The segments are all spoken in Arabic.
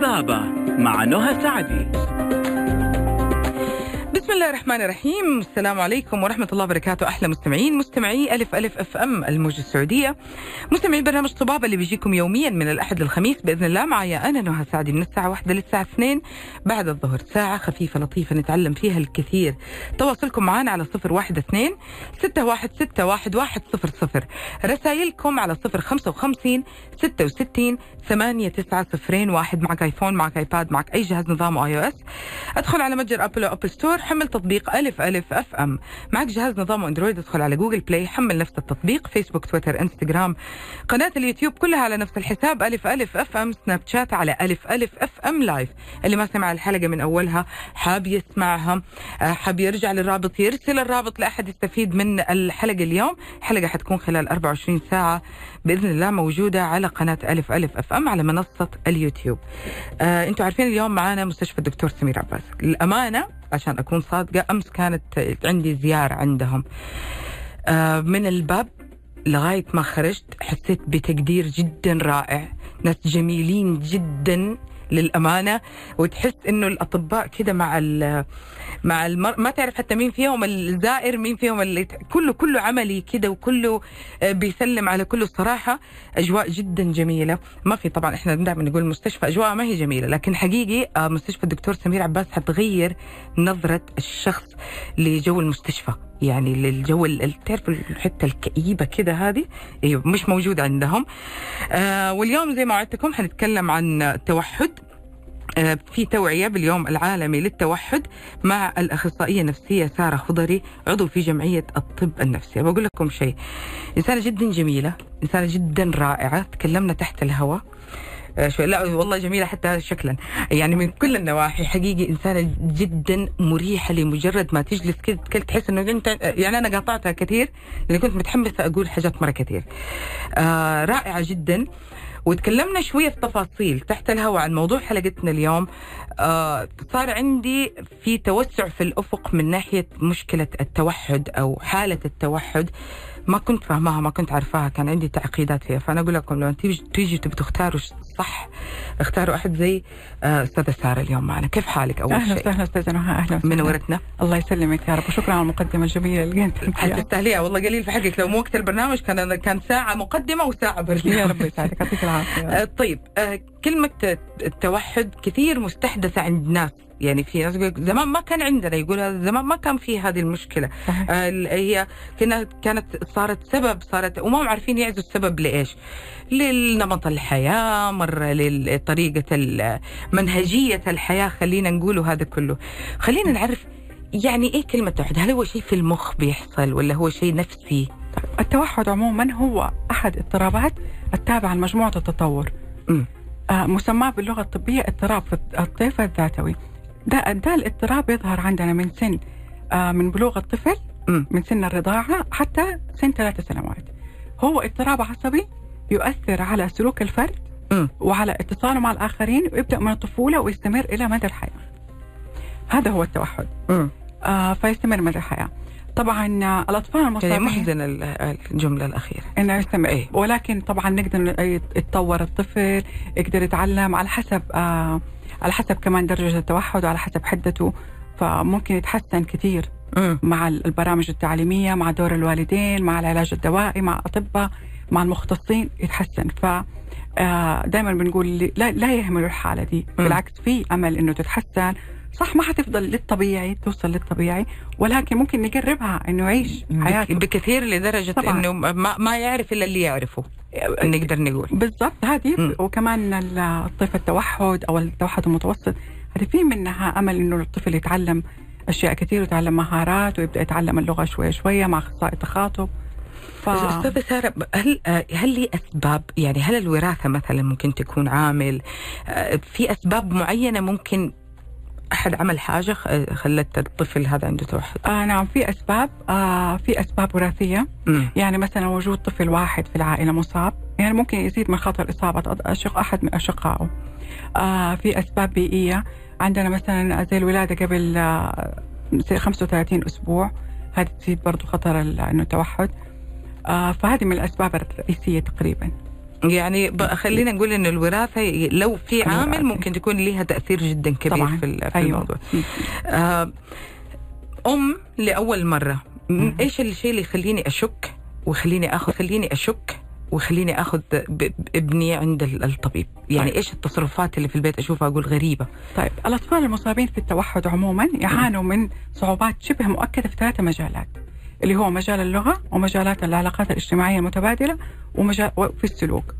طبابة مع نهى سعدي. بسم الله الرحمن الرحيم. السلام عليكم ورحمة الله وبركاته. أحلى مستمعين مستمعي ألف ألف أف أم الموجة السعودية. مستمعي برنامج طبابة اللي بيجيكم يوميا من الأحد للخميس بإذن الله. معايا أنا نهى سعدي من الساعة واحدة للساعة اثنين. بعد الظهر ساعة خفيفة لطيفة نتعلم فيها الكثير. تواصلكم معنا على صفر واحد اثنين ستة واحد ستة واحد واحد صفر صفر. رسائلكم على صفر خمسة وخمسين ستة وستين ثمانية تسعة صفرين واحد. معك iPhone معك iPad معك أي جهاز نظام iOS أدخل على متجر Apple أو Apple Store حمل تطبيق ألف ألف FM. معك جهاز نظام أندرويد ادخل على Google Play حمل نفس التطبيق فيسبوك تويتر إنستغرام. قناة اليوتيوب كلها على نفس الحساب ألف ألف FM. سناب شات على ألف ألف FM live اللي ما سمع الحلقة من أولها حاب يسمعها آه، حاب يرجع للرابط يرسل الرابط لأحد يستفيد من الحلقة اليوم. الحلقة حتكون خلال 24 ساعة. بإذن الله موجودة على قناة ألف ألف أف أم على منصة اليوتيوب. آه، أنتوا عارفين اليوم معانا مستشفى الدكتور سمير عباس. الأمانة عشان أكون صادقة أمس كانت عندي زيارة عندهم. آه، من الباب لغاية ما خرجت حسيت بتقدير جدا رائع ناس جميلين جدا. للأمانة وتحس إنه الأطباء كده مع ال مع المر... ما تعرف حتى مين فيهم الزائر مين فيهم اللي كله كله عملي كده وكله بيسلم على كله الصراحة. أجواء جدا جميلة. ما في طبعا إحنا دائما نقول مستشفى أجواء ما هي جميلة لكن حقيقي آه، مستشفى الدكتور سمير عباس حتغير نظرة الشخص لجو المستشفى. يعني للجو تعرف الحتة الكئيبة كده هذه أيوه مش موجوده عندهم. آه واليوم زي ما وعدتكم حنتكلم عن التوحد آه، في توعية باليوم العالمي للتوحد مع الأخصائية النفسية سارة خضري عضو في جمعية الطب النفسي. بقول لكم شيء. إنسانة جدا جميلة إنسانة جدا رائعة. تكلمنا تحت الهواء. شوي لا والله جميلة حتى شكلا. يعني من كل النواحي حقيقي إنسانة جدا مريحة لمجرد ما تجلس تتكلم تحس إنه أنت يعني أنا قاطعتها كثير لأني كنت متحمسة أقول حاجات مرة كثير. آه رائعة جدا. وتكلمنا شوية في تفاصيل تحت الهواء عن موضوع حلقتنا اليوم. آه صار عندي في توسع في الأفق من ناحية مشكلة التوحد أو حالة التوحد. ما كنت فاهماها ما كنت عارفاها كان عندي تعقيدات فيها. فأنا أقول لكم لو تيجي تيجي تبي تختاروا صح اختاروا أحد زي آه، أستاذة سارة اليوم معنا. كيف حالك أول أهلا شيء؟ وسهلا أستاذة نهى أهلا وسهلا. منورتنا الله يسلمك يا رب وشكرا على المقدمة الجميلة اللي قلت حتستاهليها والله قليل في حقك. لو مو وقت البرنامج كان كان ساعة مقدمة وساعة برنامج. يا رب يسعدك يعطيك العافية. آه، طيب آه، كلمة التوحد كثير مستحدثة عند ناس. يعني في ناس يقول زمان ما كان عندنا يقول زمان ما كان في هذه المشكلة. صحيح. آه، هي كنا كانت صارت سبب صارت وما عارفين يعزوا السبب لإيش؟ للنمط الحياة مرة لطريقة ال- منهجية الحياة خلينا نقوله هذا كله. خلينا نعرف يعني إيه كلمة توحد هل هو شيء في المخ بيحصل ولا هو شيء نفسي؟ التوحد عموما هو أحد اضطرابات التابعة لمجموعة التطور. مم. آه مسماة باللغة الطبية اضطراب في الطيف الذاتوي. ده ده الاضطراب يظهر عندنا من سن آه من بلوغ الطفل مم. من سن الرضاعة حتى سن ثلاث سنوات هو اضطراب عصبي يؤثر على سلوك الفرد مم. وعلى اتصاله مع الآخرين ويبدأ من الطفولة ويستمر إلى مدى الحياة هذا هو التوحد مم. آه فيستمر مدى الحياة طبعا آه الأطفال يعني المصابين محزن ال- الجملة الأخيرة إنه يستمر إيه. ولكن طبعا نقدر يتطور الطفل يقدر يتعلم على حسب آه على حسب كمان درجة التوحد وعلى حسب حدته. فممكن يتحسن كثير. مع البرامج التعليمية مع دور الوالدين مع العلاج الدوائي مع أطباء مع المختصين يتحسن. ف دائما بنقول لا, لا يهملوا الحالة دي. بالعكس في أمل إنه تتحسن. صح ما حتفضل للطبيعي توصل للطبيعي ولكن ممكن نقربها إنه يعيش حياته. بكثير لدرجة طبعاً. إنه ما, ما يعرف إلا اللي يعرفه نقدر نقول. بالضبط هذه. وكمان ال- الطيف التوحد أو التوحد المتوسط هذه في منها أمل إنه الطفل يتعلم أشياء كثير ويتعلم مهارات ويبدأ يتعلم اللغة شوية شوية مع أخصائي تخاطب ف... أستاذة سارة هل هل لي أسباب؟ يعني هل الوراثة مثلا ممكن تكون عامل؟ آه، في أسباب معينة ممكن أحد عمل حاجة خ- خلت الطفل هذا عنده توحد؟ آه نعم في أسباب آه في أسباب وراثية. مم. يعني مثلا وجود طفل واحد في العائلة مصاب يعني ممكن يزيد من خطر إصابة أحد من أشقائه. آه في أسباب بيئية. عندنا مثلا زي الولادة قبل آه 35 أسبوع هذه تزيد برضو خطر إنه التوحد. آه فهذه من الأسباب الرئيسية تقريبا. يعني خلينا نقول إن الوراثة لو في عامل. ممكن تكون لها تأثير جدا كبير طبعا في, أيوة. الموضوع آه، أم لأول مرة مم. إيش الشيء اللي يخليني أشك ويخليني اخذ خليني أشك ويخليني آخذ ابني عند ال- الطبيب يعني طيب. إيش التصرفات اللي في البيت أشوفها أقول غريبة طيب الأطفال المصابين في التوحد عموما يعانوا من صعوبات شبه مؤكدة في ثلاثة مجالات اللي هو مجال اللغة ومجالات العلاقات الاجتماعية المتبادلة ومجال وفي السلوك.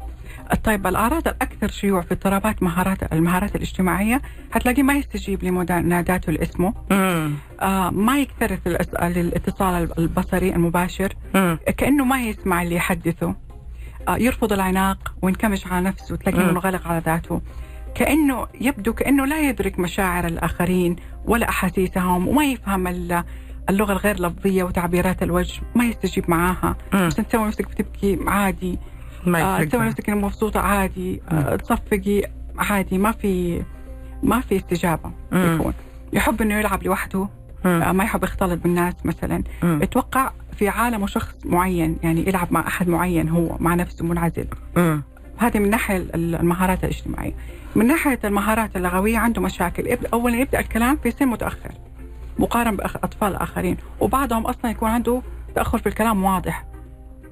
طيب الأعراض الأكثر شيوع في اضطرابات مهارات المهارات الاجتماعية. حتلاقيه ما يستجيب لمناداته لاسمه. آه ما يكترث الاتصال البصري المباشر. امم كأنه ما يسمع اللي يحدثه. آه يرفض العناق وينكمش على نفسه تلاقيه مم. منغلق على ذاته. كأنه يبدو كأنه لا يدرك مشاعر الآخرين ولا أحاسيسهم وما يفهم ال- اللغة الغير لفظية وتعبيرات الوجه ما يستجيب معاها. بس تسوي نفسك بتبكي عادي. ما آه تسوي. نفسك إنك مبسوطة عادي. آه تصفقي عادي. ما في ما في استجابة. مم. يكون. يحب إنه يلعب لوحده. آه ما يحب يختلط بالناس مثلا. أتوقع في عالمه شخص معين يعني يلعب مع أحد معين هو مع نفسه منعزل. هذه من ناحية ال- المهارات الاجتماعية. من ناحية المهارات اللغوية عنده مشاكل. اولا يبدأ الكلام في سن متأخر. مقارن باطفال آخرين. وبعضهم أصلا يكون عنده تأخر في الكلام واضح.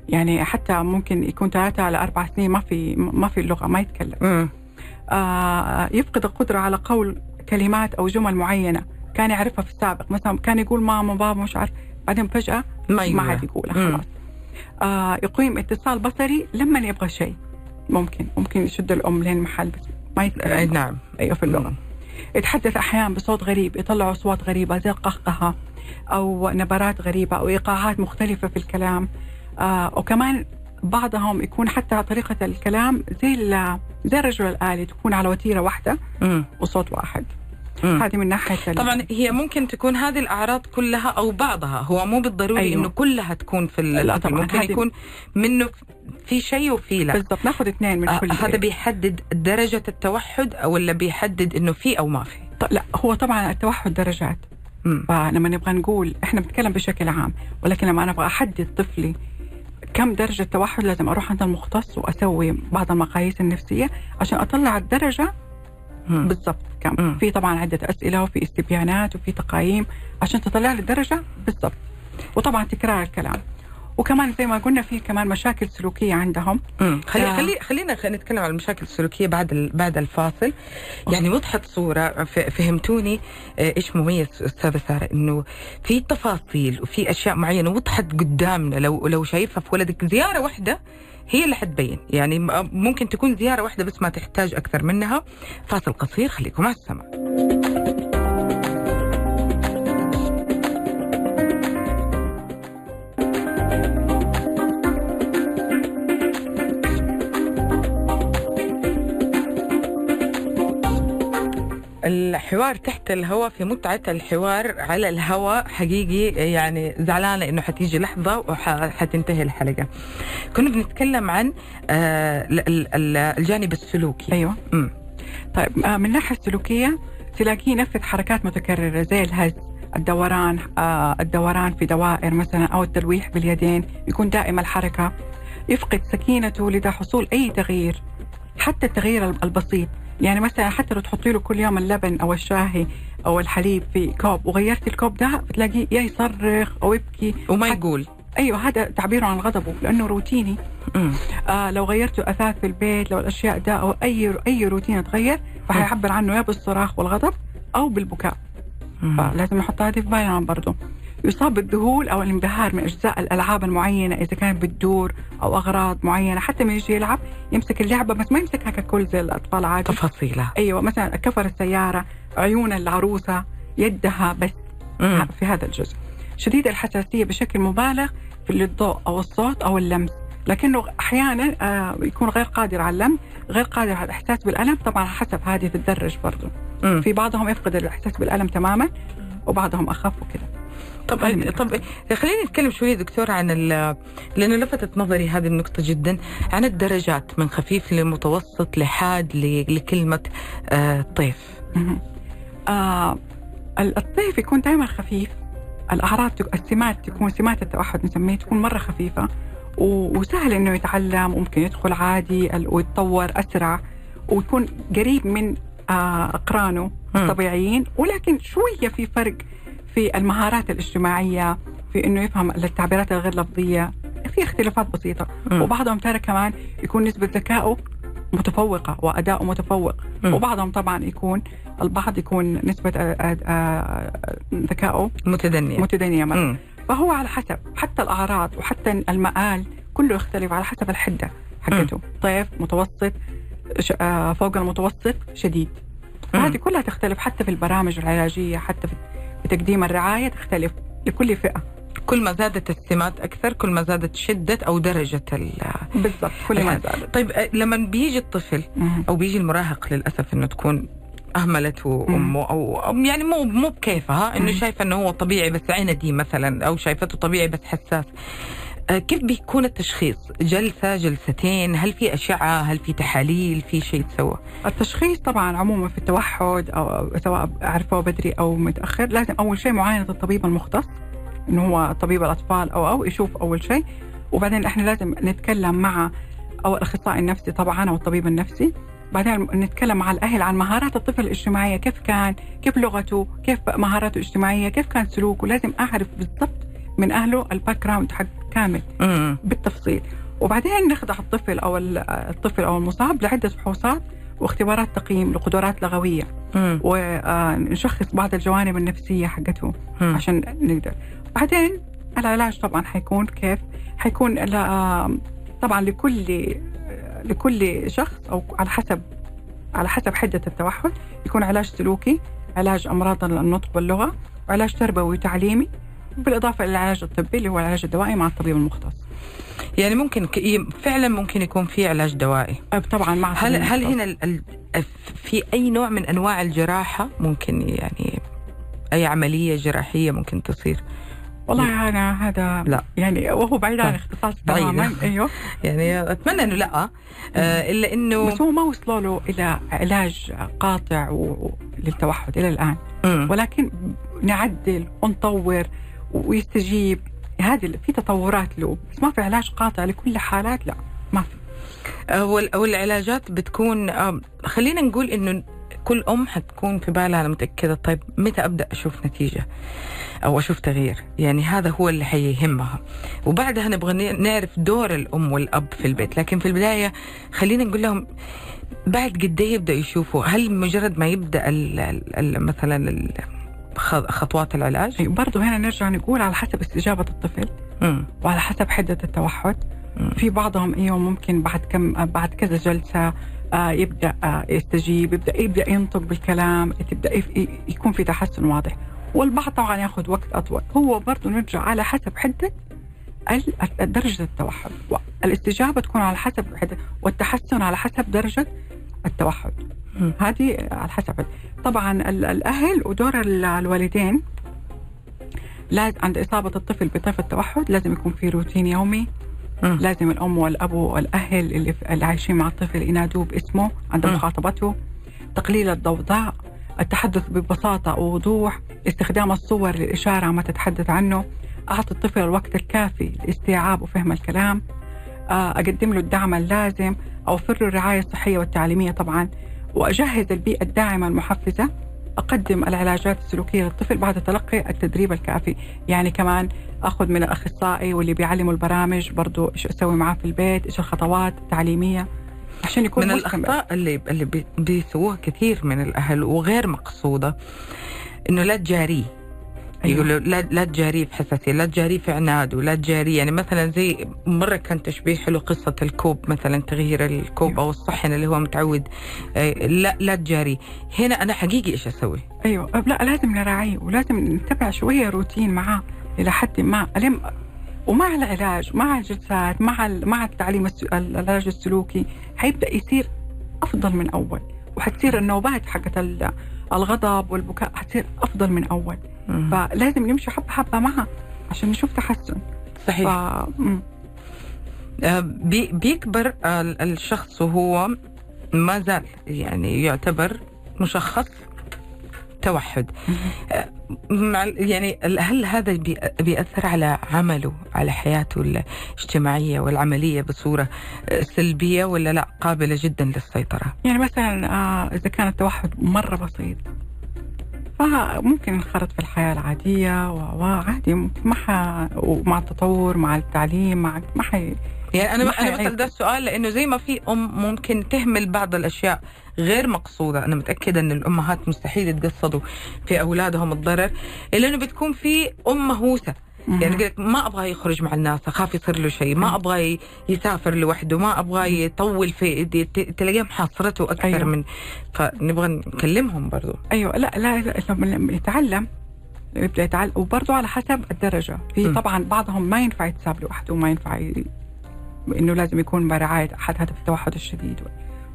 يعني حتى ممكن يكون ثلاثة على أربع سنين ما في ما في اللغة ما يتكلم. مم. آه يفقد القدرة على قول كلمات أو جمل معينة. كان يعرفها في السابق. مثلا كان يقول ماما بابا مش عارف. بعدين فجأة ما. عاد يقولها مم. خلاص. آه يقيم اتصال بصري لما يبغى شيء. ممكن. ممكن يشد الأم لين محل بس. ما يتكلم نعم. أيوه في اللغة. يتحدث أحيانا بصوت غريب يطلع أصوات غريبة زي القهقهة أو نبرات غريبة أو إيقاعات مختلفة في الكلام آه وكمان بعضهم يكون حتى طريقة الكلام زي زي الرجل الآلي تكون على وتيرة واحدة. وصوت واحد مم. هذه من ناحية طبعا هي ممكن تكون هذه الأعراض كلها أو بعضها هو مو بالضروري أيوة. إنه كلها تكون في لا ال- طبعاً، ممكن يكون منه في شيء وفي لا بالضبط ناخذ اثنين من آه، كل هذا بيحدد درجة التوحد ولا بيحدد إنه في أو ما في؟ ط- لا هو طبعا التوحد درجات مم. فلما نبغى نقول إحنا بنتكلم بشكل عام ولكن لما أنا أبغى أحدد طفلي كم درجة توحد لازم أروح عند المختص وأسوي بعض المقاييس النفسية عشان أطلع الدرجة مم. بالضبط كم مم. في طبعا عدة أسئلة وفي استبيانات وفي تقايم عشان تطلع لي الدرجة بالضبط وطبعا تكرار الكلام وكمان زي ما قلنا في كمان مشاكل سلوكية عندهم. خلي آه. خلي خلينا خلينا نتكلم عن المشاكل السلوكية بعد ال- بعد الفاصل يعني وضحت صورة ف- فهمتوني آه، إيش مميز أستاذة سارة إنه في تفاصيل وفي أشياء معينة وضحت قدامنا لو لو شايفها في ولدك زيارة واحدة هي اللي حتبين. يعني ممكن تكون زيارة واحدة بس ما تحتاج أكثر منها. فاصل قصير خليكم على السمع الحوار تحت الهواء في متعة الحوار على الهواء حقيقي يعني زعلانة إنه حتيجي لحظة وحتنتهي الحلقة. كنا بنتكلم عن آه، ال- ال- ال- الجانب السلوكي. أيوه. مم. طيب آه، من الناحية السلوكية تلاقيه ينفذ حركات متكررة زي الهز الدوران آه، الدوران في دوائر مثلا أو التلويح باليدين يكون دائم الحركة. يفقد سكينته لدى حصول أي تغيير حتى التغيير البسيط. يعني مثلا حتى لو تحطي له كل يوم اللبن أو الشاهي أو الحليب في كوب وغيرتي الكوب ده بتلاقيه يا يصرخ أو يبكي. وما يقول. أيوه هذا تعبيره عن غضبه لأنه روتيني. آه لو غيرتوا أثاث في البيت لو الأشياء ده أو أي أي روتين اتغير فحيعبر عنه يا بالصراخ والغضب أو بالبكاء. فلازم نحط هذه في بالنا برضه يصاب بالذهول أو الانبهار من أجزاء الألعاب المعينة إذا كانت بتدور أو أغراض معينة حتى من يجي يلعب يمسك اللعبة بس ما يمسكها ككل زي الأطفال عادي. تفاصيلها. أيوه مثلا كفر السيارة عيون العروسة يدها بس. مم. في هذا الجزء. شديد الحساسية بشكل مبالغ في الضوء أو الصوت أو اللمس. لكنه أحيانا آه، يكون غير قادر على اللمس غير قادر على الإحساس بالألم طبعا حسب هذه تتدرج برضه. في بعضهم يفقد الإحساس بالألم تماما وبعضهم أخف وكذا. طب طب خلينا نتكلم شوية دكتور عن ال- لأنه لفتت نظري هذه النقطة جدا عن الدرجات من خفيف لمتوسط لحاد لكلمة آه طيف. آه الطيف يكون دائما خفيف الأعراض تك- السمات تكون سمات التوحد نسميه تكون مرة خفيفة و- وسهل إنه يتعلم وممكن يدخل عادي ويتطور أسرع ويكون قريب من آه، أقرانه. الطبيعيين ولكن شوية في فرق في المهارات الاجتماعية في إنه يفهم التعبيرات الغير لفظية. في اختلافات بسيطة. مم. وبعضهم ترى كمان يكون نسبة ذكائه متفوقة وأداؤه متفوق. مم. وبعضهم طبعا يكون البعض يكون نسبة آه، آه، آه، ذكائه متدنية. متدنية مثلا. مم. فهو على حسب. حتى الأعراض وحتى المآل كله يختلف على حسب الحدة حقته. طيف متوسط فوق المتوسط شديد. فهذه كلها تختلف حتى في البرامج العلاجية حتى في تقديم الرعاية تختلف لكل فئة كل ما زادت السمات أكثر كل ما زادت شدة أو درجة ال بالضبط كل ما. زادت طيب آه، لما بيجي الطفل. أو بيجي المراهق للأسف إنه تكون أهملته. أمه أو أو يعني مو مو بكيفها إنه. شايفة إنه هو طبيعي بس عندي مثلا أو شايفته طبيعي بس حساس كيف بيكون التشخيص؟ جلسة جلستين؟ هل في أشعة؟ هل في تحاليل؟ في شيء تسوى؟ التشخيص طبعا عموما في التوحد أو سواء عرفوه بدري أو متأخر لازم أول شيء معاينة الطبيب المختص إنه هو طبيب الأطفال أو أو يشوف أول شيء. وبعدين إحنا لازم نتكلم مع أو الأخصائي النفسي طبعا أو الطبيب النفسي. بعدين نتكلم مع الأهل عن مهارات الطفل الاجتماعية كيف كان؟ كيف لغته؟ كيف مهاراته الاجتماعية؟ كيف كان سلوكه؟ لازم أعرف بالضبط من أهله ال background حق كامل بالتفصيل. وبعدين نخضع الطفل أو ال- الطفل أو المصاب لعدة فحوصات واختبارات تقييم لقدرات لغوية. ونشخص بعض الجوانب النفسية حقته عشان نقدر. بعدين العلاج طبعا حيكون كيف؟ حيكون ل- طبعا لكل لكل شخص أو على حسب على حسب حدة التوحد يكون علاج سلوكي علاج أمراض النطق واللغة وعلاج تربوي وتعليمي بالإضافة إلى العلاج الطبي اللي هو العلاج الدوائي مع الطبيب المختص يعني ممكن فعلا ممكن يكون في علاج دوائي طبعا مع هل هل. هنا ال... في أي نوع من أنواع الجراحة ممكن يعني أي عملية جراحية ممكن تصير والله أنا هذا لا. يعني وهو بعيد عن طيب. اختصاصي بعيد. تماما أيوه يعني أتمنى إنه لا آه إلا إنه بس هو ما وصلوا له إلى علاج قاطع و... للتوحد إلى الآن مم. ولكن نعدل ونطور ويستجيب. هذه في تطورات له بس ما في علاج قاطع لكل حالات لا ما في. آه، وال- والعلاجات بتكون خلينا نقول إنه كل أم حتكون في بالها متاكده طيب متى أبدأ أشوف نتيجة أو أشوف تغيير؟ يعني هذا هو اللي حيهمها. وبعدها نبغى نعرف دور الأم والأب في البيت لكن في البداية خلينا نقول لهم بعد قد إيه يبدا يشوفوا؟ هل مجرد ما يبدأ ال ال ال مثلا ال- خطوات العلاج. برضه هنا نرجع نقول على حسب استجابة الطفل مم. وعلى حسب حدة التوحد. في بعضهم أيوه ممكن بعد كم بعد كذا جلسة آه يبدأ آه يستجيب يبدأ يبدأ ينطق بالكلام تبدأ يكون في تحسن واضح. والبعض طبعا ياخذ وقت أطول. هو برضه نرجع على حسب حدة درجة التوحد. الاستجابة تكون على حسب حدة والتحسن على حسب درجة التوحد. هذه على حسب طبعا ال- الأهل ودور ال- الوالدين لازم عند إصابة الطفل بطيف التوحد لازم يكون في روتين يومي مم. لازم الأم والأب والأهل اللي, اللي عايشين مع الطفل ينادوه باسمه عند. مخاطبته تقليل الضوضاء التحدث ببساطة ووضوح استخدام الصور للإشارة ما تتحدث عنه أعطي الطفل الوقت الكافي لاستيعاب وفهم الكلام أقدم له الدعم اللازم اوفر له الرعاية الصحية والتعليمية طبعا. وأجهز البيئة الداعمة المحفزة. أقدم العلاجات السلوكية للطفل بعد تلقي التدريب الكافي. يعني كمان أخذ من الأخصائي واللي بيعلموا البرامج برضو إيش أسوي معاه في البيت إيش الخطوات التعليمية. عشان يكون من مستمر. الأخطاء اللي اللي بي- بيسووها كثير من الأهل وغير مقصودة إنه لا تجاريه. أيوة. يقولوا لا لا تجاريه في حساسيه، لا تجاريه في عناده، لا تجاريه يعني مثلا زي مرة كان تشبيه حلو قصة الكوب مثلا تغيير الكوب أيوة. أو الصحن اللي هو متعود آه، لا لا تجاريه، هنا أنا حقيقي إيش أسوي؟ أيوه لا لازم نراعيه ولازم نتبع شوية روتين معاه إلى حد ما ألم ومع العلاج مع الجلسات مع مع التعليم العلاج السلوكي حيبدأ يصير أفضل من أول وحتصير النوبات حقت ال- الغضب والبكاء حتصير أفضل من أول مم. فلازم نمشي حبة حبة معها عشان نشوف تحسن. ف... صحيح مم. آه، بي بيكبر الشخص وهو ما زال يعني يعتبر مشخص توحد. آه، مع يعني هل هذا بي- بيأثر على عمله على حياته الاجتماعية والعملية بصورة سلبية ولا لا قابلة جدا للسيطرة؟ يعني مثلا آه، إذا كان التوحد مرة بسيط فممكن ينخرط في الحياة العادية و- وعادي ح... ومع التطور مع التعليم مع ما حي... يعني أنا ما أنا. بسأل ده السؤال لأنه زي ما في أم ممكن تهمل بعض الأشياء غير مقصودة أنا متأكدة إن الأمهات مستحيل يتقصدوا في أولادهم الضرر إلا إنه بتكون في أم مهووسة يعني تقول لك ما أبغى يخرج مع الناس أخاف يصير له شيء ما أبغى يسافر لوحده ما أبغى يطول في ت- تلاقيها محاصرته أكثر أيوة. من فنبغى نكلمهم برضو. أيوه لا لا لا، لما يتعلم يبدأ يتعلم وبرضه على حسب الدرجة. في. طبعا بعضهم ما ينفع يتساب لوحده وما ينفع ي... إنه لازم يكون برعاية أحد هذا في التوحد الشديد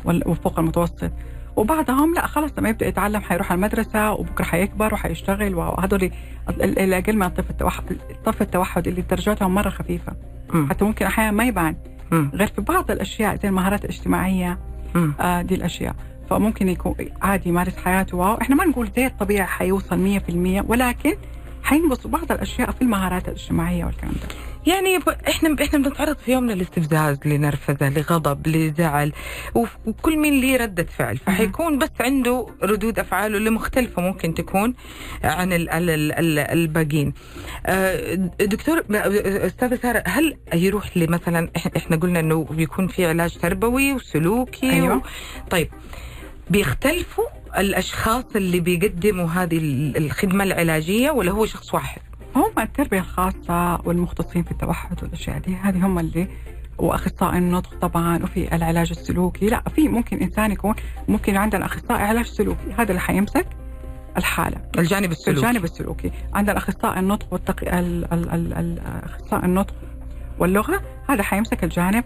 وال- وفوق المتوسط. وبعضهم لا خلاص لما يبدأ يتعلم حيروح على المدرسة وبكرة حيكبر وحيشتغل وهذول ال- اللي أقل من الطفل التوحد الطفل التوحد اللي درجاتهم مرة خفيفة مم. حتى ممكن أحيانا ما يبان مم. غير في بعض الأشياء زي المهارات الاجتماعية. آه دي الأشياء فممكن يكون عادي يمارس حياته واو إحنا ما نقول زي الطبيعي حيوصل 100% ولكن حينقص بعض الأشياء في المهارات الاجتماعية والكلام ده يعني. إحنا إحنا بنتعرض في يومنا لاستفزاز لنرفزة لغضب لزعل وكل مين ليه ردة فعل فحيكون بس عنده ردود أفعاله اللي مختلفة ممكن تكون عن ال... ال... ال... ال... الباقيين آه، دكتور أستاذة سارة هل يروح لمثلا إحنا قلنا إنه بيكون في علاج تربوي وسلوكي أيوة. و... طيب بيختلفوا الأشخاص اللي بيقدموا هذه ال- الخدمة العلاجية ولا هو شخص واحد هم التربية الخاصة والمختصين في التوحد والأشياء دي هذه هم اللي وأخصائي النطق طبعا وفي العلاج السلوكي لا في ممكن إنسان يكون ممكن عندنا أخصائي علاج سلوكي هذا اللي حيمسك الحالة الجانب السلوكي الجانب السلوكي عندنا اخصائي النطق والتق... ال... ال... ال... ال... أخصائي النطق واللغة هذا حيمسك الجانب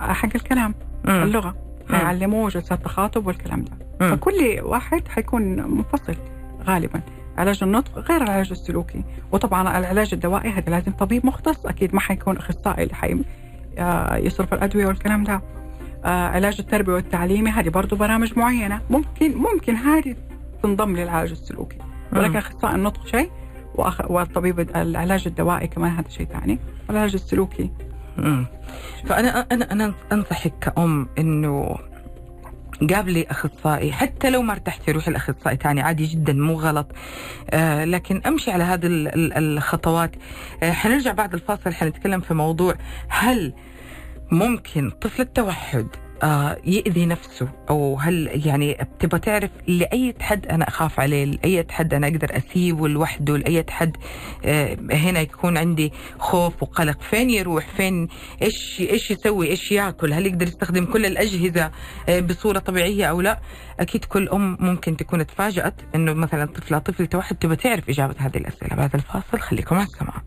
حق الكلام مم. اللغة. حيعلموه جلسات تخاطب والكلام ده مم. فكل واحد حيكون منفصل غالبا علاج النطق غير العلاج السلوكي وطبعا العلاج الدوائي هذا لازم طبيب مختص أكيد ما حيكون أخصائي اللي حي... آه، يصرف الأدوية والكلام ده آه، علاج التربية والتعليمي هذه برضو برامج معينة ممكن ممكن هذه تنضم للعلاج السلوكي ولكن. أخصائي النطق شيء. والطبيب العلاج الدوائي كمان هذا شيء ثاني العلاج السلوكي. فانا أنا أنا أنصحك كأم إنه قابلي أخصائي حتى لو ما ارتحتي روحي لأخصائي ثاني عادي جدا مو غلط. آه لكن أمشي على هذه ال- ال- الخطوات. آه حنرجع بعد الفاصل حنتكلم في موضوع هل ممكن طفل التوحد يأذي نفسه. أو هل يعني تبغى تعرف لأي حد أنا أخاف عليه لأي حد أنا أقدر أسيبه لوحده لأي حد آه هنا يكون عندي خوف وقلق. فين يروح؟ فين؟ إيش إيش يسوي؟ إيش يأكل؟ هل يقدر يستخدم كل الأجهزة آه بصورة طبيعية أو لا؟ أكيد كل أم ممكن تكون تفاجأت أنه مثلا طفلة طفل توحد تبغى تعرف إجابة هذه الأسئلة. بعد الفاصل خليكم مع السماعة.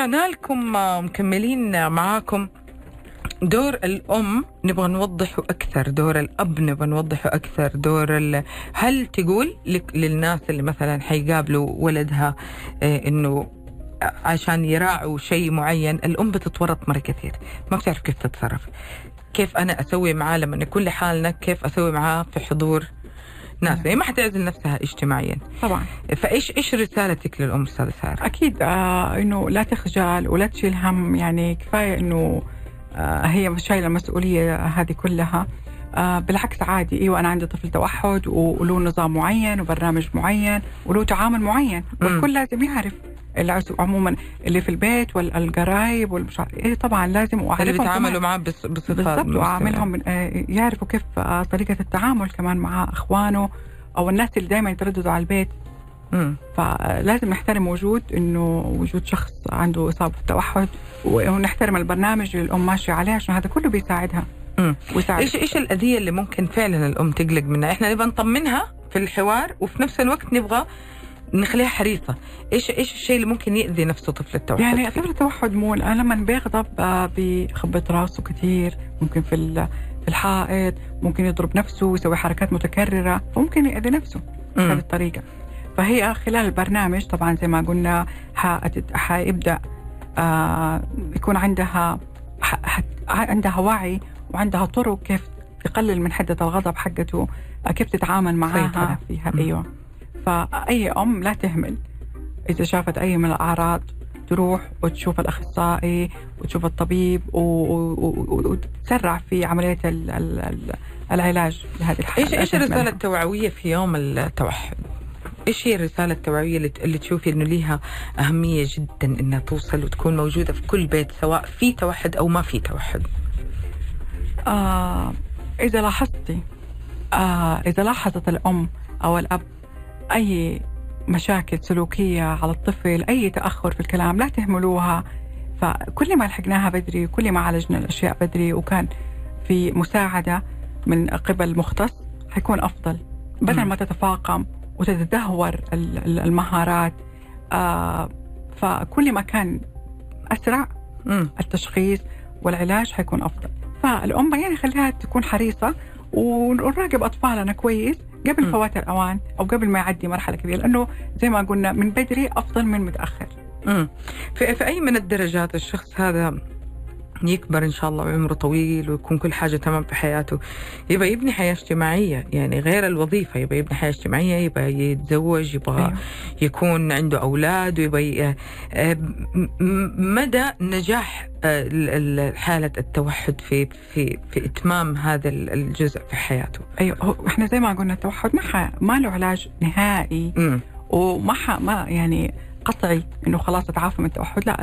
رجعنا لكم آه، مكملين معاكم دور الأم. نبغى نوضحه أكثر دور الأب نبغى نوضحه أكثر دور ال... هل تقول للناس اللي مثلا حيقابلوا ولدها آه، إنه عشان يراعوا شيء معين الأم بتتورط مرة كثير. ما بتعرف كيف تتصرف. كيف أنا أسوي معاه لما يكون لحالنا كيف أسوي معاه في حضور ناس هي ما حتعزل نفسها اجتماعيا. طبعا. فإيش إيش رسالتك للأم استاذه ساره؟ أكيد آه إنه لا تخجل ولا تشيل هم يعني كفاية إنه آه هي شايلة المسؤولية هذه كلها. آه بالعكس عادي إيوه أنا عندي طفل توحد وله نظام معين وبرنامج معين وله تعامل معين. والكل لازم يعرف. العس- عموما اللي في البيت والقرايب والمش إيه طبعا لازم اللي واعرفهم بيتعاملوا كمان. معاه بص- بصفه بالضبط. وأعاملهم آه، يعرفوا كيف آه، طريقة التعامل كمان مع أخوانه أو الناس اللي دائما يترددوا على البيت مم. فلازم نحترم وجود إنه وجود شخص عنده إصابة بالتوحد ونحترم البرنامج اللي الأم ماشية عليه عشان هذا كله بيساعدها. ويساعد إيش إيش الأذية اللي ممكن فعلا الأم تقلق منها؟ إحنا نبغى نطمنها في الحوار وفي نفس الوقت نبغى نخليها حريصة إيش إيش الشيء اللي ممكن يأذي نفسه طفل التوحد يعني؟ اعتبر التوحد مو أنا لما بيغضب آه، بيخبط راسه كثير ممكن في في الحائط ممكن يضرب نفسه ويسوي حركات متكررة فممكن يأذي نفسه. بهذه الطريقة فهي خلال البرنامج طبعا زي ما قلنا حيبدأ آه يكون عندها عندها وعي وعندها طرق كيف تقلل من حدة الغضب حقته آه، كيف تتعامل معاها سيطرة. فيها. أيوه فأي أم لا تهمل إذا شافت أي من الأعراض تروح وتشوف الأخصائي وتشوف الطبيب وتسرع في عملية ال- ال- ال- العلاج لهذه إيش لا الرسالة تهملها. التوعوية في يوم التوحد؟ إيش هي الرسالة التوعوية اللي, تشوفي إنه ليها أهمية جدا إنها توصل وتكون موجودة في كل بيت سواء في توحد أو ما في توحد؟ آه إذا لاحظتي آه إذا لاحظت الأم أو الأب أي مشاكل سلوكية على الطفل أي تأخر في الكلام لا تهملوها. فكل ما لحقناها بدري كل ما عالجنا الأشياء بدري وكان في مساعدة من قبل مختص حيكون أفضل. بدل. ما تتفاقم وتتدهور ال- ال- المهارات. آه فكل ما كان أسرع التشخيص والعلاج حيكون أفضل. فالأم يعني خليها تكون حريصة ونراقب أطفالنا كويس. قبل م. فوات الأوان أو قبل ما يعدي مرحلة كبيرة لأنه زي ما قلنا من بدري أفضل من متأخر في, في أي من الدرجات الشخص هذا يكبر إن شاء الله وعمره طويل ويكون كل حاجة تمام في حياته يبغى يبني حياة اجتماعية يعني غير الوظيفة يبغى يبني حياة اجتماعية يبغى يتزوج يبغى أيوه. يكون عنده أولاد ويبغى ي- آه، م- م- مدى نجاح آه، ال- ال- حالة التوحد في في في إتمام هذا ال- الجزء في حياته. أيوه هو إحنا زي ما قلنا التوحد ما ما له علاج نهائي. امم وما ما يعني قطعي إنه خلاص اتعافى من التوحد. لا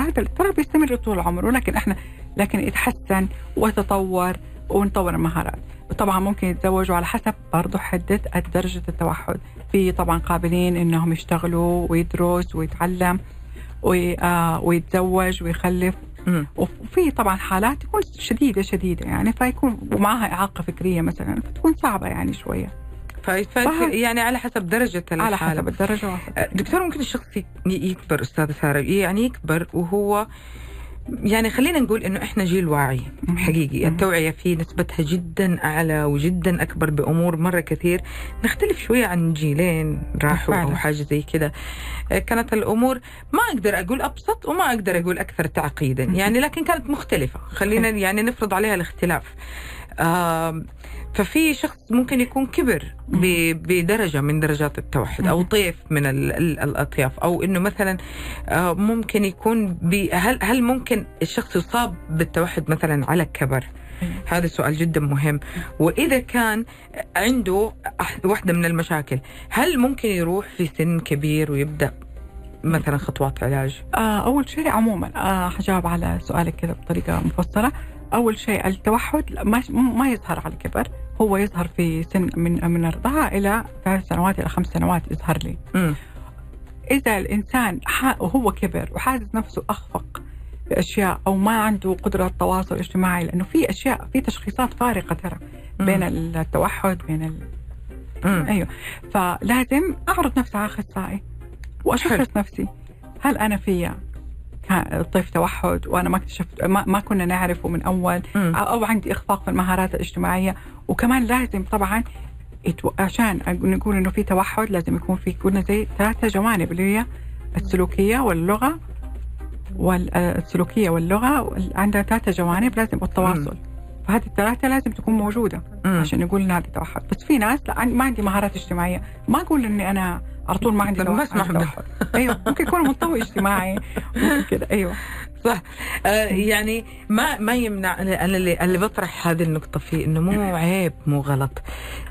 هذا ترى بيستمر طول عمره لكن إحنا لكن يتحسن ويتطور ونطور المهارات. طبعا ممكن يتزوجوا على حسب برضه حدة درجة التوحد. في طبعا قابلين إنهم يشتغلوا ويدرس ويتعلم وي- آه، ويتزوج ويخلف. وفي طبعا حالات تكون شديدة شديدة يعني فيكون ومعها إعاقة فكرية مثلا فتكون صعبة يعني. فه- يعني على حسب درجة الحاله على حسب الدرجة. دكتور ممكن الشخص يكبر أستاذة سارة يعني يكبر وهو يعني خلينا نقول إنه إحنا جيل واعي حقيقي. التوعية فيه نسبتها جدا أعلى وجدا أكبر بأمور مرة كثير. نختلف شوية عن جيلين راحوا أو. حاجة زي كده. آه، كانت الأمور ما أقدر أقول أبسط وما أقدر أقول أكثر تعقيدا. يعني لكن كانت مختلفة. خلينا يعني نفرض عليها الاختلاف. ففي شخص ممكن يكون كبر بدرجة من درجات التوحد أو. طيف من ال- ال- الأطياف أو إنه مثلا آه، ممكن يكون هل هل ممكن الشخص يصاب بالتوحد مثلا على كبر؟ هذا سؤال جدا مهم وإذا كان عنده واحدة من المشاكل هل ممكن يروح في سن كبير ويبدأ مثلا خطوات علاج؟ آه أول شيء عموما آه حجاوب على سؤالك كذا بطريقة مفصلة أول شيء التوحد ما يظهر على الكبر هو يظهر في سن من من الرضاعة إلى ثلاث سنوات إلى خمس سنوات يظهر لي مم. إذا الإنسان وهو كبر وحاسس نفسه أخفق بأشياء أو ما عنده قدرة تواصل اجتماعي لأنه في أشياء في تشخيصات فارقة ترى بين التوحد بين ال... مم. أيوه فلازم أعرض نفسي على أخصائي وأشخص حلو. نفسي هل أنا فيا طيف توحد وأنا ما اكتشفت ما, ما كنا نعرفه من أول مم. أو عندي إخفاق في المهارات الاجتماعية وكمان لازم طبعا. عشان نقول إنه في توحد لازم يكون في قلنا زي ثلاثة جوانب اللي هي السلوكية واللغة والسلوكيه واللغة وال- عندها ثلاثة جوانب لازم والتواصل فهذه الثلاثة لازم تكون موجودة مم. عشان نقول ان هذا توحد بس في ناس لا ما عندي مهارات اجتماعية. ما أقول إني أنا على طول ما عندي توحد. أيوه ممكن يكون منطوي اجتماعي. ممكن كده. أيوه. صح. آه يعني ما ما يمنع أنا اللي اللي بطرح هذه النقطة فيه إنه مو عيب مو غلط.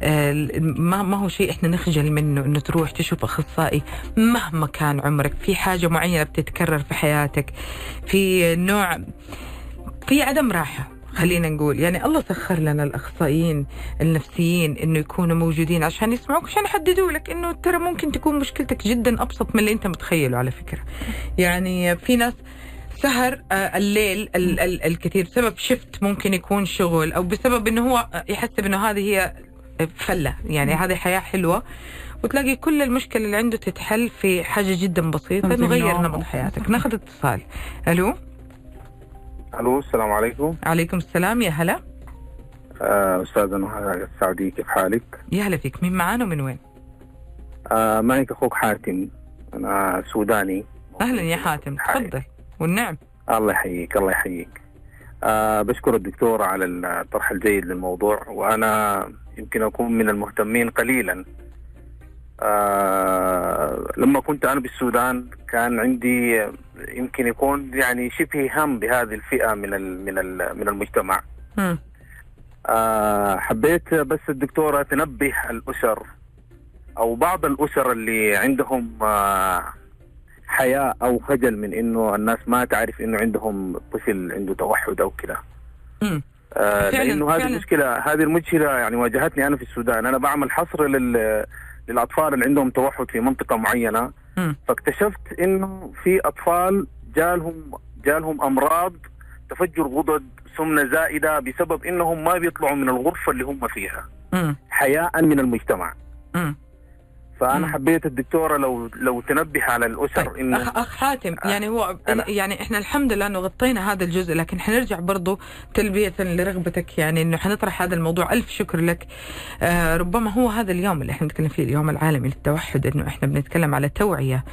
آه ما ما هو شيء إحنا نخجل منه إنه تروح تشوف أخصائي مهما كان عمرك. في حاجة معينة بتتكرر في حياتك في نوع في عدم راحة. خلينا نقول يعني الله سخر لنا الأخصائيين النفسيين إنه يكونوا موجودين عشان يسمعوك عشان يحددوا لك إنه ترى ممكن تكون مشكلتك جدا أبسط من اللي أنت متخيله على فكرة. يعني في ناس سهر آه، الليل ال- ال- الكثير بسبب شفت ممكن يكون شغل أو بسبب إنه هو يحسب انه هذه هي فلة يعني هذه حياة حلوة وتلاقي كل المشكلة اللي عنده تتحل في حاجة جدا بسيطة نغير. نمط حياتك. ناخذ اتصال. ألو؟ ألو السلام عليكم. عليكم السلام يا هلا. آه، استاذه نهى السعودي كيف حالك؟ يا هلا فيك. مين معانا ومن وين؟ آه، معك أخوك حاتم أنا سوداني. أهلا يا حاتم. تفضل. والنعم. الله يحييك الله يحييك. آه بشكر الدكتور على الطرح الجيد للموضوع وأنا يمكن أكون من المهتمين قليلا. آه لما كنت أنا بالسودان كان عندي يمكن يكون يعني شبه هم بهذه الفئة من من من المجتمع. آه حبيت بس الدكتورة تنبه الأسر أو بعض الأسر اللي عندهم آه حياء أو خجل من إنه الناس ما تعرف إنه عندهم طفل عنده توحد أو كذا. آه لأنه هذه فعلاً. المشكلة هذه المشكلة يعني واجهتني أنا في السودان أنا بعمل حصر لل للأطفال اللي عندهم توحد في منطقة معينة مم. فاكتشفت إنه في أطفال جالهم جالهم أمراض تفجر غدد سمنة زائدة بسبب إنهم ما بيطلعوا من الغرفة اللي هم فيها. حياء من المجتمع. فأنا مم. حبيت الدكتورة لو لو تنبه على الأسر طيب إنه أخ, أخ حاتم آه. يعني هو أنا- يعني إحنا الحمد لله إنه غطينا هذا الجزء لكن حنرجع برضو تلبية لرغبتك يعني إنه حنطرح هذا الموضوع ألف شكر لك آه ربما هو هذا اليوم اللي إحنا نتكلم فيه اليوم العالمي للتوحد إنه إحنا بنتكلم على توعية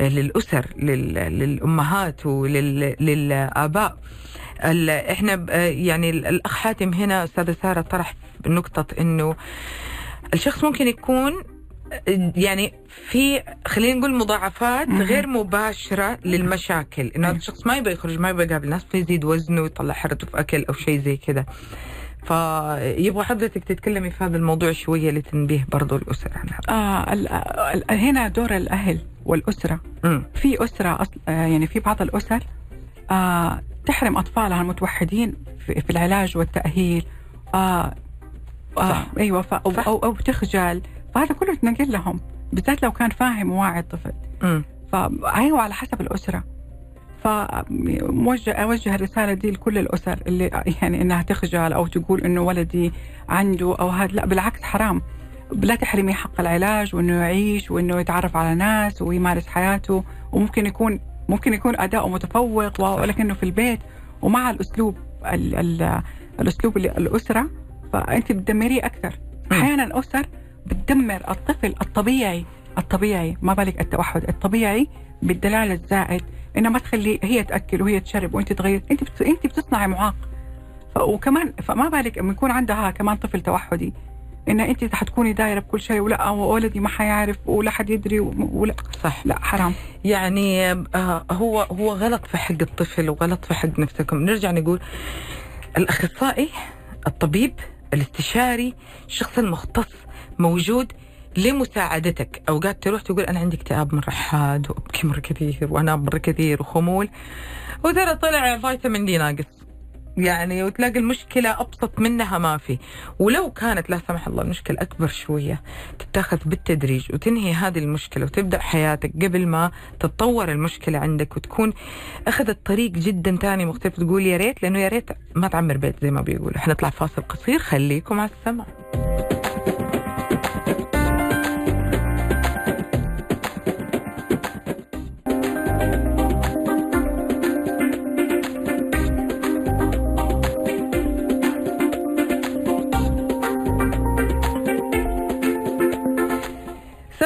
آه، للأسر لل للأمهات وللاباء ال- إحنا ب- آه، يعني ال- الأخ حاتم هنا أستاذة سارة طرح نقطة إنه الشخص ممكن يكون يعني في خلينا نقول مضاعفات. غير مباشرة للمشاكل إنه هذا الشخص ما يبغى يخرج ما يبغى يقابل ناس فيزيد وزنه ويطلع حرته في أكل أو شيء زي كذا فيبغى حضرتك تتكلمي في هذا الموضوع شوية لتنبيه برضو الاسر عن هذا آه هنا دور الأهل والأسرة مم. في أسرة أصل آه يعني في بعض الأسر آه تحرم أطفالها المتوحدين في, في العلاج والتأهيل آه آه صح. أيوة ف أو, صح. أو, أو تخجل فهذا كله تنقل لهم بالذات لو كان فاهم وواعي الطفل. مم. فأيوة على حسب الأسرة. فموجه أوجه الرسالة دي لكل الأسر اللي يعني إنها تخجل أو تقول إنه ولدي عنده أو هذا لا بالعكس حرام. لا تحرمي حق العلاج وإنه يعيش وإنه يتعرف على ناس ويمارس حياته. وممكن يكون ممكن يكون أداؤه متفوق ولكنه في البيت ومع الأسلوب ال ال الأسلوب اللي الأسرة. فأنت بتدمريه أكثر. مم. أحيانا أسر بتدمر الطفل الطبيعي الطبيعي ما بالك التوحد الطبيعي بالدلال الزائد انها ما تخلي هي تأكل وهي تشرب وأنت تغير أنت بت... أنت بتصنعي معاق. وكمان فما بالك لما يكون عندها كمان طفل توحدي إن أنت حتكوني دايرة بكل شيء ولا ولدي ما حيعرف ولا حد يدري ولا صح. لا حرام. يعني آه هو هو غلط في حق الطفل وغلط في حق نفسكم. نرجع نقول الأخصائي الطبيب الاستشاري الشخص المختص موجود لمساعدتك. أوقات تروح تقول أنا عندي اكتئاب مرة حاد وأبكي مرة كثير وأنام مرة كثير وخمول. وترى طلع فيتامين دي ناقص. يعني وتلاقي المشكلة أبسط منها ما في. ولو كانت لا سمح الله المشكلة أكبر شوية تتاخذ بالتدريج وتنهي هذه المشكلة وتبدأ حياتك قبل ما تتطور المشكلة عندك وتكون أخذت طريق جدا تاني مختلف. تقول يا ريت لأنه يا ريت ما تعمر بيت زي ما بيقولوا. حنطلع فاصل قصير. خليكم على السمع.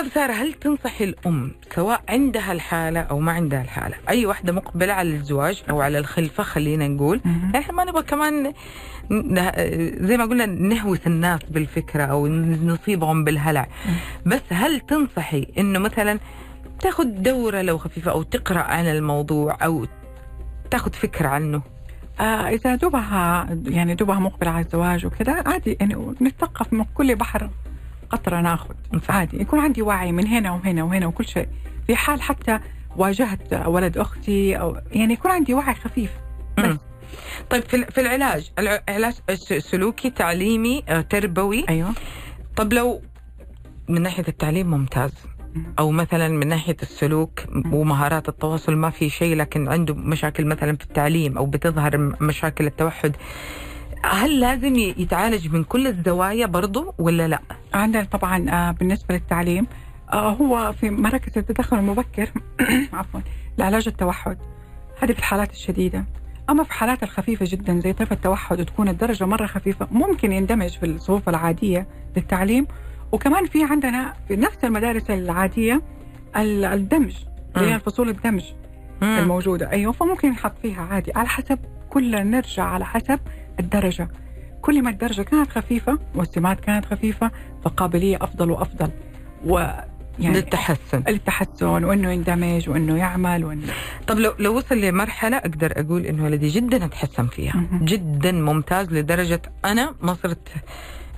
أستاذ سارة هل تنصحي الأم سواء عندها الحالة أو ما عندها الحالة أي واحدة مقبلة على الزواج أو على الخلفة خلينا نقول. إحنا ما نبغى كمان زي ما قلنا نهوس الناس بالفكرة أو نصيبهم بالهلع. بس هل تنصحي إنه مثلا تاخذ دورة لو خفيفة أو تقرأ عن الموضوع أو تاخذ فكرة عنه؟ آه إذا دوبها يعني دوبها مقبلة على الزواج وكذا عادي يعني نتثقف من كل بحر. قطرة ناخذ. عادي يكون عندي وعي من هنا وهنا وهنا وكل شيء. في حال حتى واجهت ولد أختي أو يعني يكون عندي وعي خفيف. مم. طيب في في العلاج. العلاج سلوكي تعليمي آه، تربوي. أيوه. طب لو من ناحية التعليم ممتاز. أو مثلا من ناحية السلوك ومهارات التواصل ما في شيء لكن عنده مشاكل مثلا في التعليم أو بتظهر مشاكل التوحد. هل لازم يتعالج من كل الزوايا برضو ولا لا؟ عندنا طبعا آه، بالنسبة للتعليم آه، هو في مراكز التدخل المبكر عفوا لعلاج التوحد هذه في الحالات الشديدة أما في الحالات الخفيفة جدا زي طيف التوحد وتكون الدرجة مرة خفيفة ممكن يندمج في الصفوف العادية للتعليم وكمان في عندنا في نفس المدارس العادية ال- الدمج اللي هي. الفصول الدمج. الموجودة أيوه فممكن ينحط فيها عادي على حسب كلنا نرجع على حسب الدرجة كل ما الدرجة كانت خفيفة والسمات كانت خفيفة فقابليه أفضل وأفضل و يعني للتحسن التحسن وإنه يندمج وإنه يعمل وإنه طب لو لو وصل لمرحلة أقدر أقول إنه ولدي جدا أتحسن فيها. جدا ممتاز لدرجة أنا ما صرت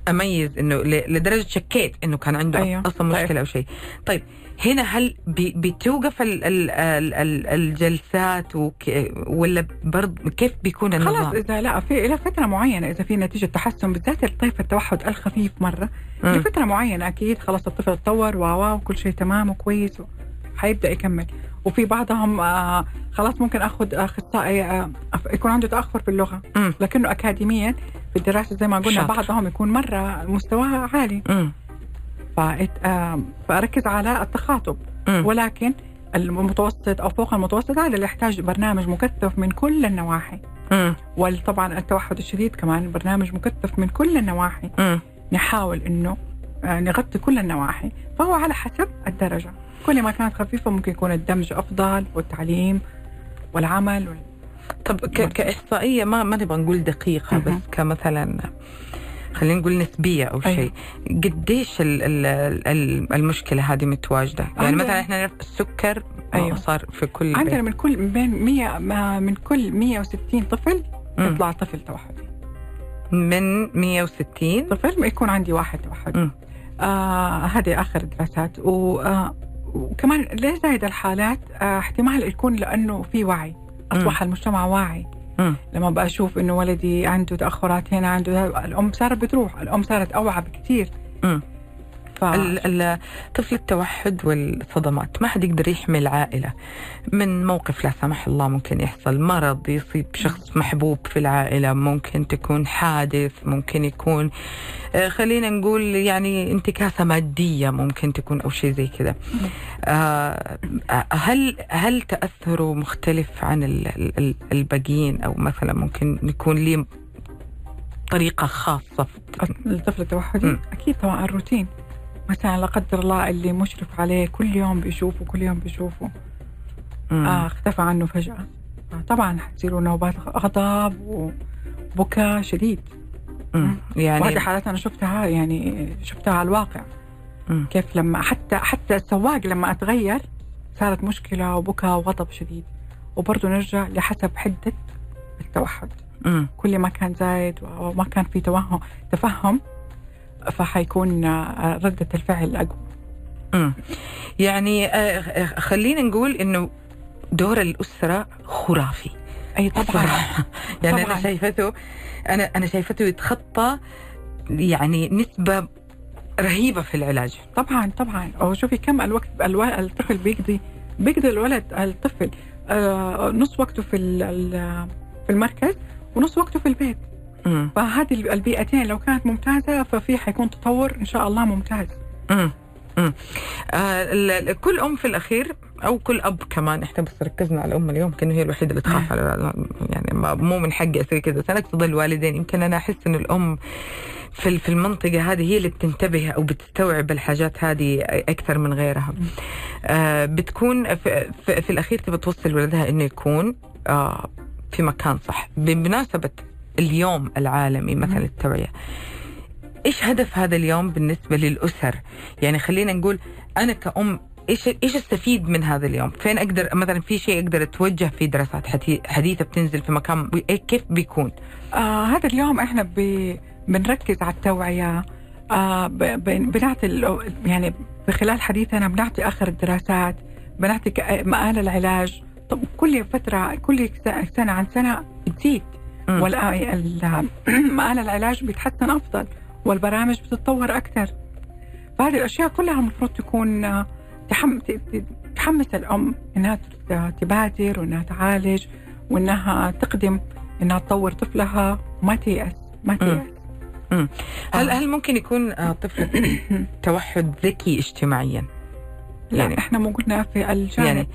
أميز إنه لدرجة شكيت إنه كان عنده أيوه. أصلا طيب. مشكله أو شيء طيب هنا هل بتوقف ال ال ال ال الجلسات وك ولا برضه كيف بيكون خلاص النظام؟ إذا لا في إلى فترة معينة إذا في نتيجة تحسن بالذات الطيف التوحد الخفيف مرة مم. لفتره معينة أكيد خلاص الطفل تطور و وكل شيء تمام وكويس حيبدأ يكمل وفي بعضهم آه خلاص ممكن أخذ أخصائي آه يكون عنده تأخر في اللغة. لكنه اكاديميا في الدراسة زي ما قلنا شاطر. بعضهم يكون مرة مستواه عالي مم. آه فأركز على التخاطب. ولكن المتوسط أو فوق المتوسط هذا اللي يحتاج برنامج مكثف من كل النواحي. وطبعا التوحد الشديد كمان برنامج مكثف من كل النواحي. نحاول إنه آه، نغطي كل النواحي فهو على حسب الدرجة كل ما كانت خفيفة ممكن يكون الدمج أفضل والتعليم والعمل وال... طب ك- كإحصائية ما ما نبغى نقول دقيقة مهم. بس كمثلا خلينا نقول نسبية أو أيوة. شيء قديش ال ال ال المشكلة هذه متواجدة يعني عندنا- مثلا إحنا نعرف السكر أيوة. صار في كل عندنا بيت. من كل من بين 100 ما- من كل 160 طفل. يطلع طفل توحدي من 160 طفل ما يكون عندي واحد توحدي. آه هذه آخر الدراسات و آه وكمان ليش زايد الحالات آه احتمال يكون لأنه في وعي أصبح المجتمع واعي لما بقى أشوف إنه ولدي عنده تأخرات هنا عنده الأم صارت بتروح الأم صارت أوعى بكثير طفل التوحد والصدمات؟ ما حد يقدر يحمي العائلة. من موقف لا سمح الله ممكن يحصل. مرض يصيب شخص محبوب في العائلة ممكن تكون حادث ممكن يكون آه، خلينا نقول يعني انتكاسة مادية ممكن تكون أو شيء زي كذا. آه، هل هل تأثره مختلف عن ال- ال- ال- الباقيين؟ أو مثلا ممكن يكون لي طريقة خاصة؟ الطفل التوحدي مم. أكيد طبعا الروتين. مثلا لا قدر الله اللي مشرف عليه كل يوم بيشوفه كل يوم بيشوفه مم. آه اختفى عنه فجأة آه طبعا حتصيروا نوبات غضب وبكاء شديد مم. يعني وهذه حالات أنا شفتها يعني شفتها على الواقع مم. كيف لما حتى حتى السواق لما أتغير صارت مشكلة وبكاء وغضب شديد وبرضه نرجع لحسب حدة التوحد مم. كل ما كان زايد وما كان في توهم تفهم فحيكون آه، ردة الفعل أقوى. مم. يعني آه، خلينا نقول إنه دور الأسرة خرافي. أي طبعا. يعني طبعاً. أنا شايفته أنا أنا شايفته يتخطى يعني نسبة رهيبة في العلاج. طبعا طبعا. أو شوفي كم الوقت الو- الطفل بيقضي بيقضي الولد الطفل آه، نص وقته في في المركز ونص وقته في البيت. مم. فهذه البيئتين لو كانت ممتازة ففي حيكون تطور إن شاء الله ممتاز مم. مم. آه كل أم في الأخير أو كل أب كمان إحنا بس ركزنا على الأم اليوم كانه هي الوحيدة اللي تخاف على يعني ما- مو من حقي أسوي كذا بس أنا أقصد الوالدين يمكن أنا أحس إنه الأم في في المنطقة هذه هي اللي بتنتبه أو بتستوعب الحاجات هذه أكثر من غيرها آه بتكون في, في, في الأخير تبى توصل ولدها إنه يكون آه في مكان صح بمناسبة اليوم العالمي مثلا. التوعية إيش هدف هذا اليوم بالنسبة للأسر؟ يعني خلينا نقول أنا كأم إيش إيش أستفيد من هذا اليوم؟ فين أقدر مثلا في شيء أقدر أتوجه في دراسات حدي- حديثة بتنزل في مكان إيه كيف بيكون؟ آه هذا اليوم إحنا. بنركز على التوعية آه. بنعطي. يعني بخلال حديثنا بنعطي آخر الدراسات بنعطي مآل العلاج طب كل فترة كل س- سنة عن سنة بتزيد مآل العلاج بيتحسن أفضل والبرامج بتتطور أكثر فهذه الأشياء كلها المفروض تكون آه، تحمس الأم إنها تبادر وإنها تعالج وإنها تقدم إنها تطور طفلها وما تيأس ما تيأس مم. هل آه. هل ممكن يكون آه، طفل توحد ذكي اجتماعيا؟ لا يعني- إحنا مو قلنا في الجانب يعني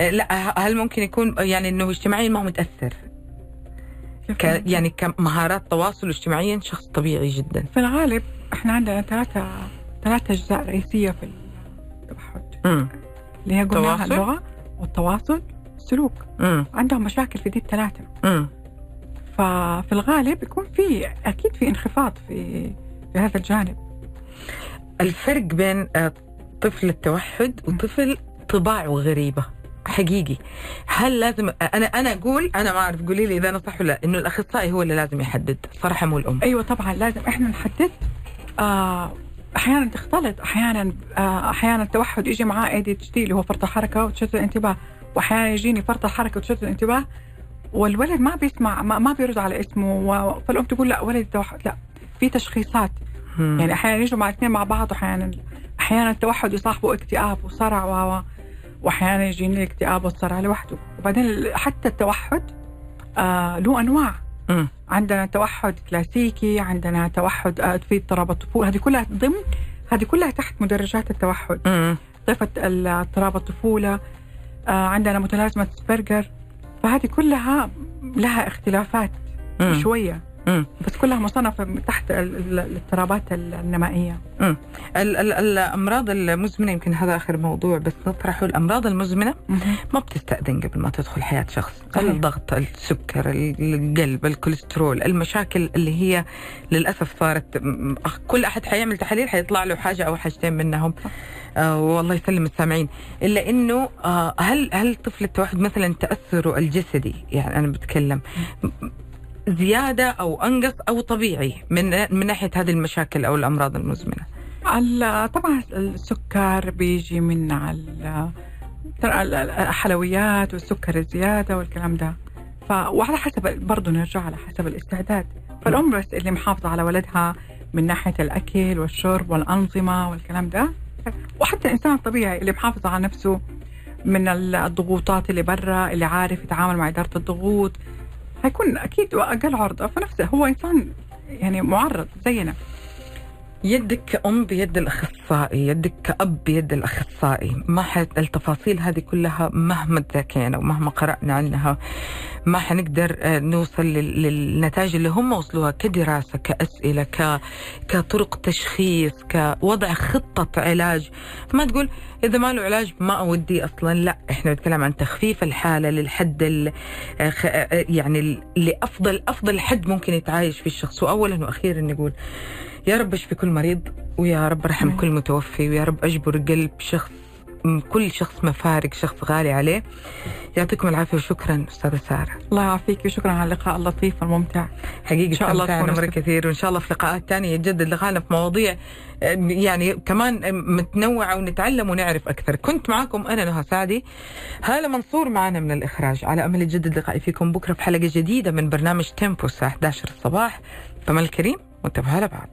آه، لا هل ممكن يكون يعني إنه اجتماعيا ما هو متأثر؟ ك يعني كمهارات تواصل اجتماعيا شخص طبيعي جدا. في الغالب إحنا عندنا ثلاثة ثلاثة أجزاء رئيسية في التوحد اللي هي قلناها؟ اللغة والتواصل والسلوك عندهم مشاكل في دي الثلاثة. ففي الغالب يكون في أكيد في انخفاض في في هذا الجانب. الفرق بين آه، طفل التوحد وطفل طباعه غريبة حقيقي. هل لازم أنا أنا أقول أنا ما أعرف قولي لي إذا أنا صح ولا لا، إنه الأخصائي هو اللي لازم يحدد صراحة مو الأم. أيوة طبعا لازم إحنا نحدد آه أحيانا تختلط أحيانا آه أحيانا التوحد يجي معاه اي دي اتش دي اللي هو فرط الحركة وتشتت الانتباه واحيانا يجيني فرط الحركة وتشتت الانتباه والولد ما بيسمع ما, ما بيرد على اسمه و- فالأم تقول لا ولد توحد لا في تشخيصات. يعني أحيانا يجوا مع اثنين مع بعض واحيانا أحيانا التوحد يصاحبه اكتئاب وصرع و- وأحيانا يجيني الاكتئاب والصرع لوحده وبعدين حتى التوحد آه له أنواع مم. عندنا توحد كلاسيكي عندنا توحد آه، في اضطراب الطفولة هذه كلها ضمن هذه كلها تحت مدرجات التوحد. صفة اضطراب الطفولة آه، عندنا متلازمة سبرجر فهذه كلها لها اختلافات مم. شوية مم. بس كلها مصنفه تحت ال- ال- الاضطرابات النمائية. ال ال الأمراض المزمنة يمكن هذا آخر موضوع بس نطرحه. الأمراض المزمنة ما بتستأذن قبل ما تدخل حياة شخص. صحيح. الضغط السكر القلب الكوليسترول المشاكل اللي هي للأسف صارت كل أحد حيعمل تحاليل حيطلع له حاجة أو حاجتين منهم. آه والله يسلم السامعين. إلا إنه آه هل هل طفل التوحد مثلا تأثره الجسدي؟ يعني أنا بتكلم. زيادة أو أنقص أو طبيعي من من ناحية هذه المشاكل أو الأمراض المزمنة؟ ال- طبعا السكر بيجي من ال- الحلويات والسكر الزيادة والكلام ده. وعلى حسب برضه نرجع على حسب الاستعداد. فالام بس اللي محافظة على ولدها من ناحية الأكل والشرب والأنظمة والكلام ده وحتى الإنسان الطبيعي اللي محافظ على نفسه من ال- الضغوطات اللي برا اللي عارف يتعامل مع إدارة الضغوط حيكون أكيد أقل عرضة. فنفسه هو إنسان يعني معرض زينا. يدك كأم بيد الأخصائي يدك كأب بيد الأخصائي. ما حت التفاصيل هذه كلها مهما تذاكينا ومهما قرأنا عنها ما حنقدر آه، نوصل لل- للنتائج اللي هم وصلوها كدراسة كأسئلة ك... كطرق تشخيص كوضع خطة علاج. ما تقول إذا ما له علاج ما أودي أصلا لا إحنا نتكلم عن تخفيف الحالة للحد ال... آه، آه، يعني لأفضل أفضل حد ممكن يتعايش فيه الشخص. وأولا وأخيرا نقول يا رب أشفي كل مريض ويا رب ارحم. كل متوفي ويا رب أجبر قلب شخص كل شخص مفارق شخص غالي عليه. يعطيكم العافية وشكرا أستاذة سارة. الله يعافيك وشكرا على اللقاء اللطيف والممتع. حقيقه إن شاء الله تكون مرة كثير وإن شاء الله في لقاءات ثانية يتجدد لقائنا في مواضيع يعني كمان متنوعة ونتعلم ونعرف أكثر. كنت معكم أنا نهى سعدي. هالة منصور معنا من الإخراج. على أمل يتجدد لقائي فيكم بكرة في حلقة جديدة من برنامج تيمبو الساعة 11 الصباح. فما الكريم. وانتبهوا لبعض